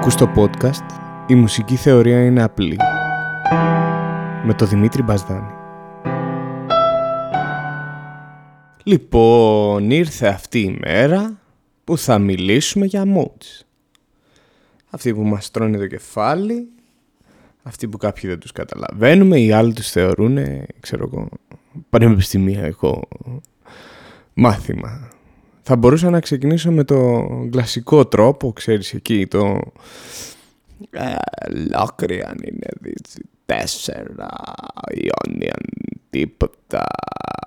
Ακούς το podcast «Η μουσική θεωρία είναι απλή» με το Δημήτρη Μπασδάνη. Λοιπόν, ήρθε αυτή η μέρα που θα μιλήσουμε για moods. Αυτοί που μας τρώνε το κεφάλι, αυτοί που κάποιοι δεν τους καταλαβαίνουμε, οι άλλοι τους θεωρούν, ξέρω εγώ, πανεπιστημιακό μάθημα. Θα μπορούσα να ξεκινήσω με το κλασικό τρόπο, ξέρεις εκεί, το... Ε, Λόκριαν είναι δίτσι, τέσσερα, Ιόνιαν τίποτα,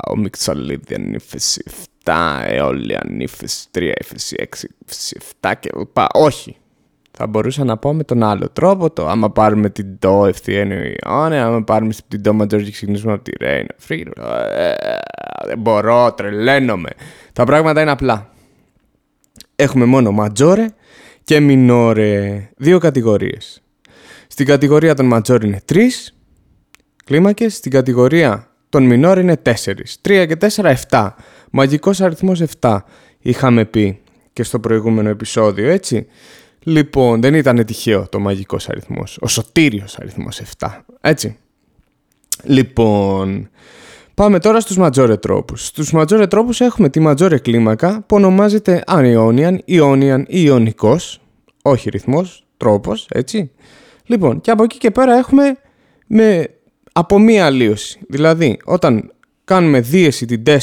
ο Μιξολίδιαν ύφεση 7, Εόλιαν ύφεση 3, ύφεση 6, ύφεση 7 κλπ. Όχι. Θα μπορούσα να πω με τον άλλο τρόπο το άμα πάρουμε την το ευθυένιο Ιόνια, άμα πάρουμε την το ματζόρ και ξεκινήσουμε από τη Ρέινα. Δεν μπορώ, τρελαίνομαι. Τα πράγματα είναι απλά. Έχουμε μόνο ματζόρε και μινόρε. Δύο κατηγορίες. Στην κατηγορία των ματζόρε είναι τρεις κλίμακες. Στην κατηγορία των μινόρε είναι τέσσερις. Τρία και τέσσερα, εφτά. Μαγικός αριθμός εφτά. Είχαμε πει και στο προηγούμενο επεισόδιο, έτσι. Λοιπόν, δεν ήταν τυχαίο το μαγικός αριθμός. Ο σωτήριος αριθμός 7. Έτσι. Λοιπόν, Πάμε τώρα στους ματζόρε τρόπους. Στους ματζόρε τρόπους έχουμε τη ματζόρε κλίμακα που ονομάζεται ανιόνιαν, ιόνιαν ή ιονικός, όχι ρυθμός, τρόπος, έτσι. Λοιπόν, και από εκεί και πέρα έχουμε με από μία αλλίωση. Δηλαδή, όταν κάνουμε δίεση την 4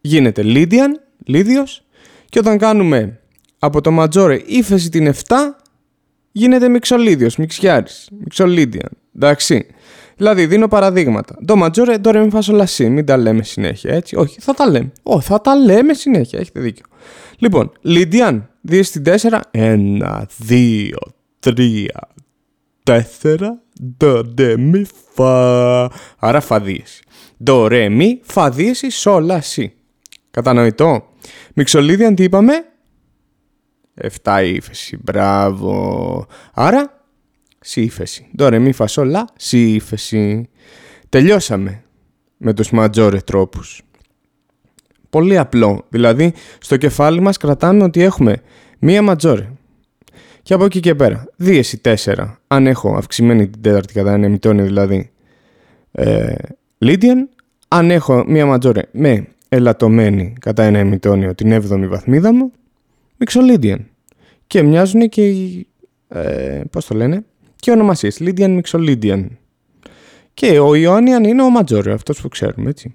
γίνεται λίδιαν, λίδιος, και όταν κάνουμε από το ματζόρε ύφεση την 7 γίνεται μιξολίδιος, μιξιάρης, μιξολίδιαν, εντάξει. Δηλαδή, δίνω παραδείγματα. Το ματζόρε, το ρε φασολασί. Μην τα λέμε συνέχεια, έτσι. Όχι, θα τα λέμε. Ω, θα τα λέμε συνέχεια. Έχετε δίκιο. Λοιπόν, Λίντιαν, 2 στην 4. 1, 2, 3, 4. Το ρε μη φα. Άρα φαδίεση. Το ρε μη φαδίεση σόλα σι. Κατανοητό. Μιξολίδιαν τι είπαμε; 7 ύφεση. Μπράβο. Άρα σι ύφεση. Τώρα μη φασόλα, σι ύφεση. Τελειώσαμε με τους ματζόρε τρόπους. Πολύ απλό. Δηλαδή, στο κεφάλι μας κρατάμε ότι έχουμε μία ματζόρε. Και από εκεί και πέρα, δίεση 4, αν έχω αυξημένη την τέταρτη κατά ένα μητώνιο δηλαδή, ε, Λίντιαν, αν έχω μία ματζόρε με ελαττωμένη κατά ένα εμιτόνιο την 7η βαθμίδα μου, μιξολίντιαν. Και μοιάζουν και οι, ε, πώς το λένε, και ονομασίες. Λίντιαν Μιξολίντιαν. Και ο Ιόνιαν είναι ο Ματζόρι, αυτός που ξέρουμε, έτσι.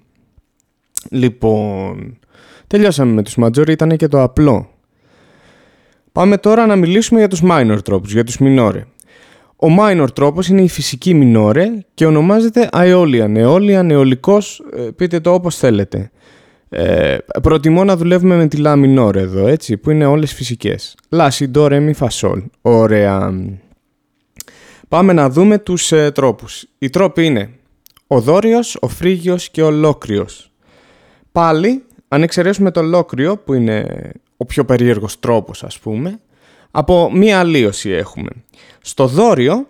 Λοιπόν, τελειώσαμε με τους Ματζόρι, ήταν και το απλό. Πάμε τώρα να μιλήσουμε για τους minor τρόπους, για τους μινόρε. Ο minor τρόπος είναι η φυσική μινόρε και ονομάζεται Aeolian. Aeolian, αιωλικός, ε, πείτε το όπως θέλετε. Ε, προτιμώ να δουλεύουμε με τη La minore εδώ, έτσι, που είναι όλες φυσικές. La, si, do, re, mi, fa, sol. Ωραία. Πάμε να δούμε τους ε, τρόπους. Οι τρόποι είναι ο δόριος, ο φρύγιος και ο λόκριος. Πάλι, αν εξαιρέσουμε το λόκριο, που είναι ο πιο περίεργος τρόπος ας πούμε, από μία αλλίωση έχουμε. Στο δόριο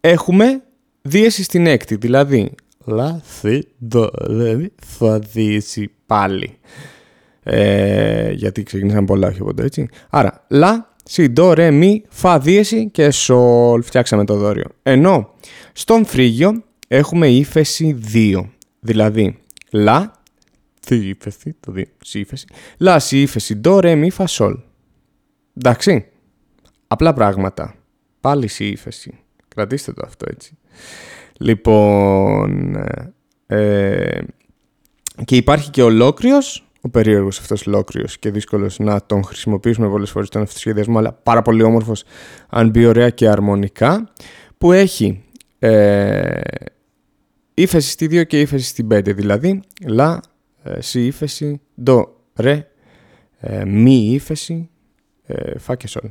έχουμε δίεση στην έκτη, δηλαδή λα, θη, δο, δηλαδή θα δίεση πάλι. Ε, γιατί ξεκινήσαμε πολλά, όχι από έτσι. Άρα, λα, Σι, ντο, ρε, μη, φα, δίεση και σολ. Φτιάξαμε το δόριο. Ενώ στον φρύγιο έχουμε ύφεση 2. Δηλαδή, λα, τι ύφεση, το 2, σι ύφεση. Λα, σι ύφεση, ντο, ρε, μη, φα, σολ. Εντάξει. Απλά πράγματα. Πάλι σι ύφεση. Κρατήστε το αυτό έτσι. Λοιπόν, ε, και υπάρχει και ολόκληρος ο περίεργος αυτός ολόκληρος και δύσκολος να τον χρησιμοποιήσουμε πολλές φορές στον αυτοσχεδιασμό, αλλά πάρα πολύ όμορφος, αν μπει ωραία και αρμονικά, που έχει ε, ύφεση στη 2 και ύφεση στη 5. Δηλαδή, λα, ε, σι ύφεση, ντο, ρε, ε, μη ύφεση, ε, φα και σολ.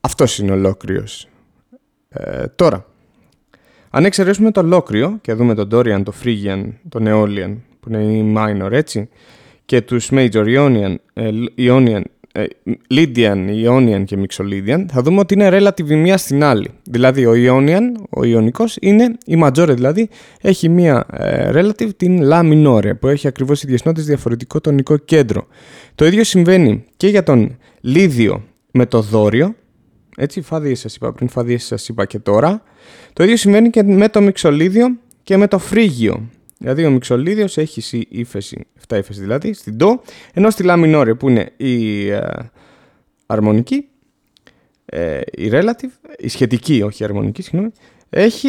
Αυτός είναι ολόκληρος. Ε, τώρα, αν εξαιρέσουμε το ολόκληρο και δούμε τον Dorian, το Phrygian, τον Aeolian, που είναι η minor, έτσι, και τους Major Ionian, ε, Ionian ε, Lydian, Ionian και Mixolydian, θα δούμε ότι είναι relative μία στην άλλη. Δηλαδή ο Ionian, ο Ιωνικός, είναι η Majore, δηλαδή έχει μία ε, relative την La Minore, που έχει ακριβώς οι νότες διαφορετικό τονικό κέντρο. Το ίδιο συμβαίνει και για τον Λίδιο με το Δόριο, Έτσι, φάδιες σας είπα πριν, φάδιες σας είπα και τώρα. Το ίδιο συμβαίνει και με το μιξολίδιο και με το φρίγιο. Δηλαδή ο μιξολίδιος έχει η ύφεση, 7 ύφεση δηλαδή, στην το, ενώ στη λα που είναι η ε, αρμονική, ε, η relative, η σχετική, όχι η αρμονική, συγγνώμη, έχει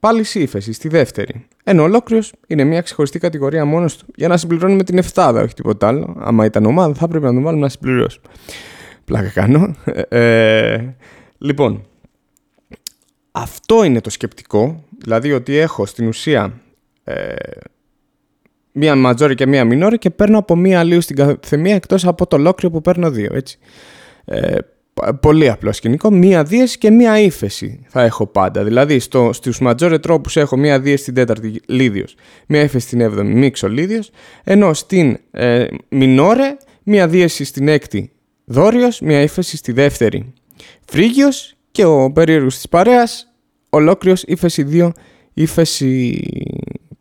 πάλι σι ύφεση, στη δεύτερη. Ενώ ολόκληρος είναι μια ξεχωριστή κατηγορία μόνος του για να συμπληρώνει με την εφτάδα, όχι τίποτα άλλο. Άμα ήταν ομάδα, θα πρέπει να τον βάλουμε να συμπληρώσει. Πλάκα κάνω. Ε, λοιπόν, αυτό είναι το σκεπτικό. Δηλαδή ότι έχω στην ουσία ε, μία ματζόρι και μία μινόρι και παίρνω από μία λίγο στην καθεμία εκτός από το ολόκληρο που παίρνω δύο. Έτσι. Ε, πολύ απλό σκηνικό, μία δίεση και μία ύφεση θα έχω πάντα. Δηλαδή στο, στους ματζόρε τρόπους έχω μία δίεση στην τέταρτη λίδιος, μία ύφεση στην έβδομη μίξο λίδιος, ενώ στην ε, μινόρε μία δίεση στην έκτη δόριος, μία ύφεση στη δεύτερη φρίγιος και ο περίεργος της παρέας ολόκληρος ύφεση 2, ύφεση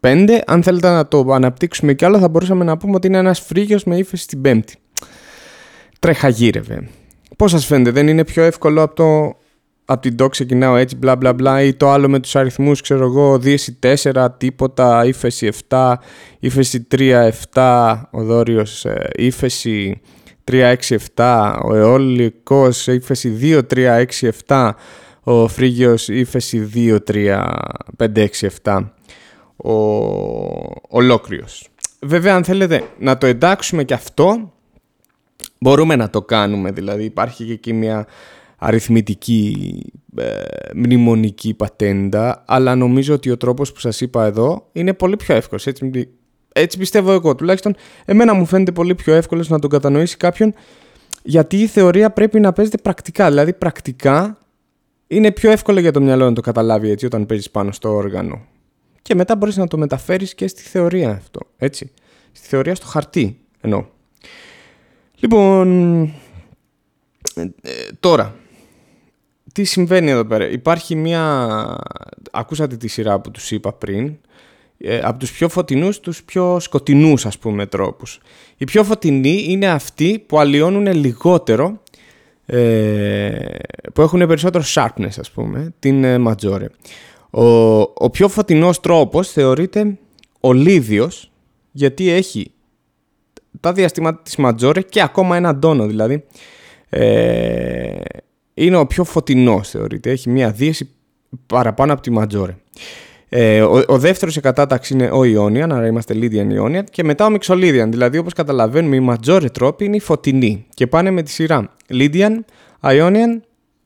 5. Αν θέλετε να το αναπτύξουμε κι άλλο θα μπορούσαμε να πούμε ότι είναι ένας φρίγιος με ύφεση στην πέμπτη. Τρέχα γύρευε. Πώς σας φαίνεται, δεν είναι πιο εύκολο από το από την το ξεκινάω έτσι μπλα μπλα μπλα ή το άλλο με τους αριθμούς ξέρω εγώ δίεση 4 τίποτα ύφεση 7 ύφεση 3 7 ο δόριος ε, ύφεση 3 6 7 ο αιώλικος ύφεση 2 3 6 7 ο φρίγιος ύφεση 2 3 5 6 7 ο ολόκληρος. Βέβαια αν θέλετε να το εντάξουμε και αυτό μπορούμε να το κάνουμε. Δηλαδή υπάρχει και εκεί μια αριθμητική ε, μνημονική πατέντα αλλά νομίζω ότι ο τρόπος που σας είπα εδώ είναι πολύ πιο εύκολος. Έτσι, έτσι πιστεύω εγώ. Τουλάχιστον εμένα μου φαίνεται πολύ πιο εύκολος να τον κατανοήσει κάποιον γιατί η θεωρία πρέπει να παίζεται πρακτικά. Δηλαδή πρακτικά είναι πιο εύκολο για το μυαλό να το καταλάβει έτσι όταν παίζεις πάνω στο όργανο και μετά μπορείς να το μεταφέρεις και στη θεωρία αυτό έτσι στη θεωρία στο χαρτί εννοώ Λοιπόν, ε, τώρα, τι συμβαίνει εδώ πέρα. Υπάρχει μια... Ακούσατε τη σειρά που τους είπα πριν. Ε, από τους πιο φωτεινούς, τους πιο σκοτεινούς ας πούμε τρόπους. Οι πιο φωτεινοί είναι αυτοί που αλλοιώνουν λιγότερο, ε, που έχουν περισσότερο sharpness ας πούμε, την ε, Maggiore. Ο, ο πιο φωτεινός τρόπος θεωρείται ο Λίδιος, γιατί έχει τα διαστήματα της Ματζόρες και ακόμα ένα τόνο δηλαδή. Ε, είναι ο πιο φωτεινός θεωρείται. Έχει μια δίεση παραπάνω από τη Ματζόρε. Ε, ο, ο δεύτερος σε κατάταξη είναι ο Ιόνιαν, άρα είμαστε Lydian Ιόνιαν και μετά ο Μιξολίδιαν. Δηλαδή όπως καταλαβαίνουμε οι Ματζόρε τρόποι είναι οι φωτεινοί και πάνε με τη σειρά Lydian, Ionian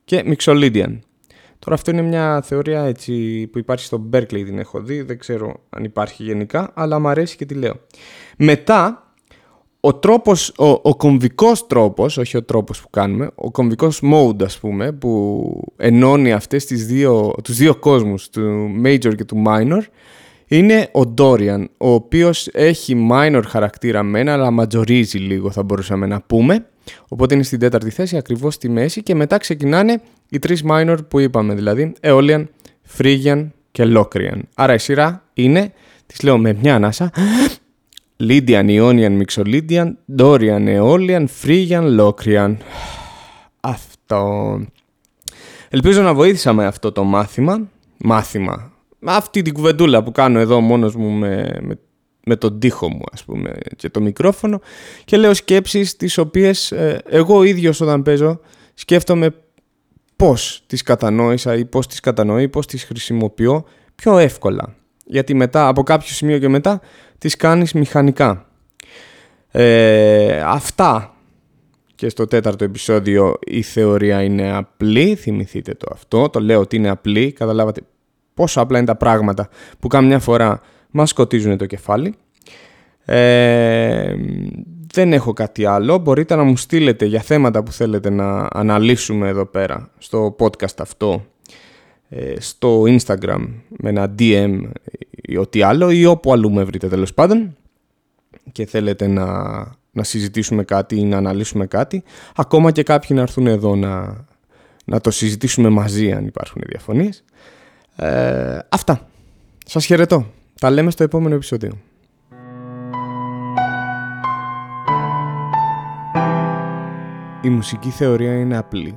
και Μιξολίδιαν. Τώρα αυτό είναι μια θεωρία έτσι που υπάρχει στο Berkeley την έχω δει, δεν ξέρω αν υπάρχει γενικά, αλλά μου αρέσει και τη λέω. Μετά ο τρόπος, ο, ο κομβικός τρόπος, όχι ο τρόπος που κάνουμε, ο κομβικός mode ας πούμε, που ενώνει αυτές τις δύο, τους δύο κόσμους, του major και του minor, είναι ο Dorian, ο οποίος έχει minor χαρακτήρα μένα, αλλά ματζορίζει λίγο θα μπορούσαμε να πούμε. Οπότε είναι στην τέταρτη θέση, ακριβώς στη μέση και μετά ξεκινάνε οι τρεις minor που είπαμε, δηλαδή Aeolian, Phrygian και Locrian. Άρα η σειρά είναι, τις λέω με μια ανάσα, Lydian, Ionian, Mixolydian, Dorian, Aeolian, Phrygian, Locrian. Αυτό. Ελπίζω να βοήθησα με αυτό το μάθημα. Μάθημα. Αυτή την κουβεντούλα που κάνω εδώ μόνος μου με, με, με τον τοίχο μου ας πούμε και το μικρόφωνο και λέω σκέψεις τις οποίες ε, εγώ ίδιος όταν παίζω σκέφτομαι πώς τις κατανόησα ή πώς τις κατανοώ ή πώς τις χρησιμοποιώ πιο εύκολα. Γιατί μετά, από κάποιο σημείο και μετά, τις κάνεις μηχανικά. Ε, αυτά και στο τέταρτο επεισόδιο η θεωρία είναι απλή, θυμηθείτε το αυτό, το λέω ότι είναι απλή, καταλάβατε πόσο απλά είναι τα πράγματα που κάμια φορά μας σκοτίζουν το κεφάλι. Ε, δεν έχω κάτι άλλο, μπορείτε να μου στείλετε για θέματα που θέλετε να αναλύσουμε εδώ πέρα στο podcast αυτό ε, στο Instagram με ένα DM ή ό,τι άλλο ή όπου αλλού με βρείτε τέλος πάντων και θέλετε να, να συζητήσουμε κάτι ή να αναλύσουμε κάτι. Ακόμα και κάποιοι να έρθουν εδώ να, να το συζητήσουμε μαζί αν υπάρχουν διαφωνίες. Ε, αυτά. Σας χαιρετώ. Τα λέμε στο επόμενο επεισόδιο Η μουσική θεωρία είναι απλή